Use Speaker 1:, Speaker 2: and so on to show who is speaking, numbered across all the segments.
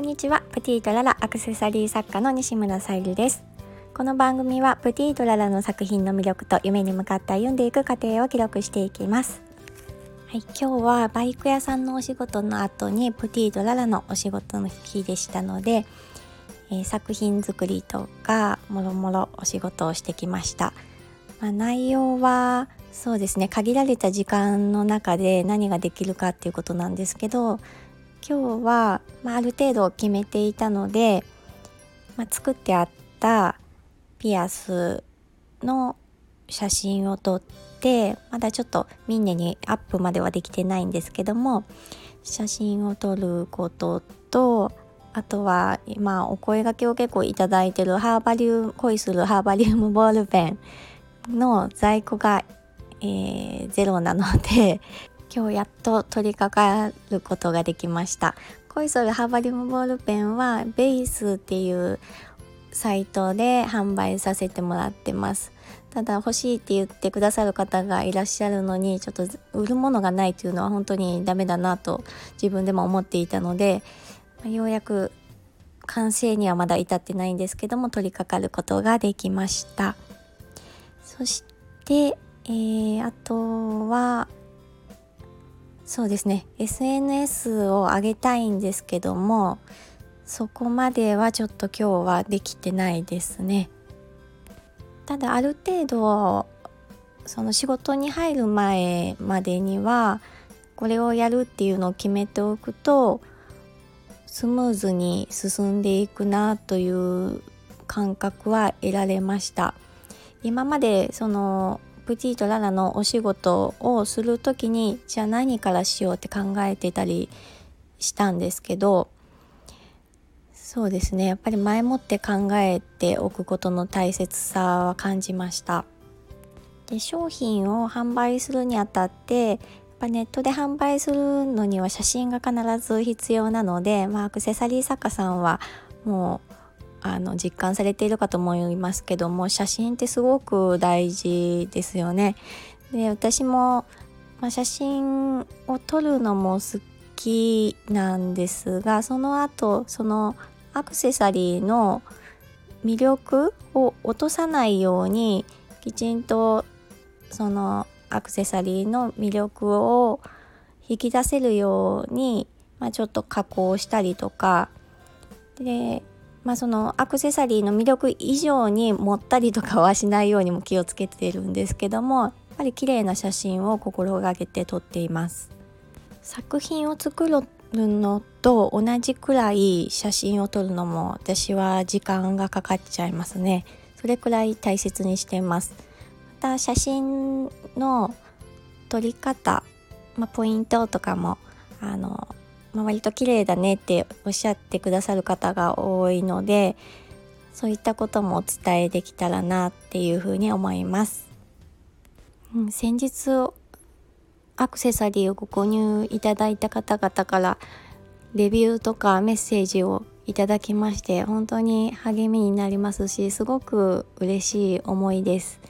Speaker 1: んにちは。プティとララアクセサリー作家の西村さゆりです。この番組はプティとララの作品の魅力と夢に向かって歩んでいく過程を記録していきます。はい、今日はバイク屋さんのお仕事の後にプティとララのお仕事の日でしたので、えー、作品作りとかもろもろお仕事をしてきました、まあ、内容はそうですね限られた時間の中で何ができるかっていうことなんですけど今日は、まあ、ある程度決めていたので、まあ、作ってあったピアスの写真を撮ってまだちょっとみんなにアップまではできてないんですけども写真を撮ることとあとは今お声がけを結構いただいてるハーバリウム恋するハーバリウムボールペンの在庫が、えー、ゼロなので今日やっと取り掛かることができました。恋するハーバリウムボールペンはベースっていうサイトで販売させてもらってます。ただ欲しいって言ってくださる方がいらっしゃるのにちょっと売るものがないというのは本当にダメだなと自分でも思っていたのでようやく完成にはまだ至ってないんですけども取り掛かることができました。そして、えー、あとはそうですね。SNS を上げたいんですけどもそこまではちょっと今日はできてないですね。ただある程度その仕事に入る前までにはこれをやるっていうのを決めておくとスムーズに進んでいくなという感覚は得られました。今までそのプティとララのお仕事をする時にじゃあ何からしようって考えてたりしたんですけどそうですね。やっぱり前もって考えておくことの大切さは感じました。で商品を販売するにあたってやっぱネットで販売するのには写真が必ず必要なので、まあ、アクセサリー作家さんはもうあの実感されているかと思いますけども写真ってすごく大事ですよね。で私も、まあ、写真を撮るのも好きなんですがその後そのアクセサリーの魅力を落とさないようにきちんとそのアクセサリーの魅力を引き出せるように、まあ、ちょっと加工したりとかでまあ、そのアクセサリーの魅力以上に盛ったりとかはしないようにも気をつけてるんですけどもやっぱり綺麗な写真を心がけて撮っています。作品を作るのと同じくらい写真を撮るのも私は時間がかかっちゃいますね。それくらい大切にしています。また写真の撮り方、まあ、ポイントとかもあのまあ、割と綺麗だねっておっしゃってくださる方が多いのでそういったこともお伝えできたらなっていうふうに思います。うん、先日アクセサリーをご購入いただいた方々からレビューとかメッセージをいただきまして本当に励みになりますしすごく嬉しい思いです。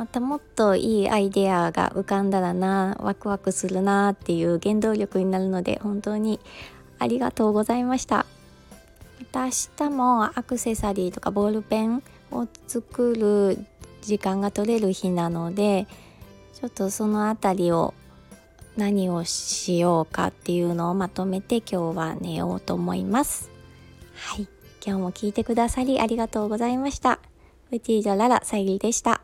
Speaker 1: またもっといいアイデアが浮かんだらなワクワクするなっていう原動力になるので本当にありがとうございました。また明日もアクセサリーとかボールペンを作る時間が取れる日なのでちょっとその辺りを何をしようかっていうのをまとめて今日は寝ようと思います。はい。今日も聞いてくださりありがとうございました。プティージョララさゆりでした。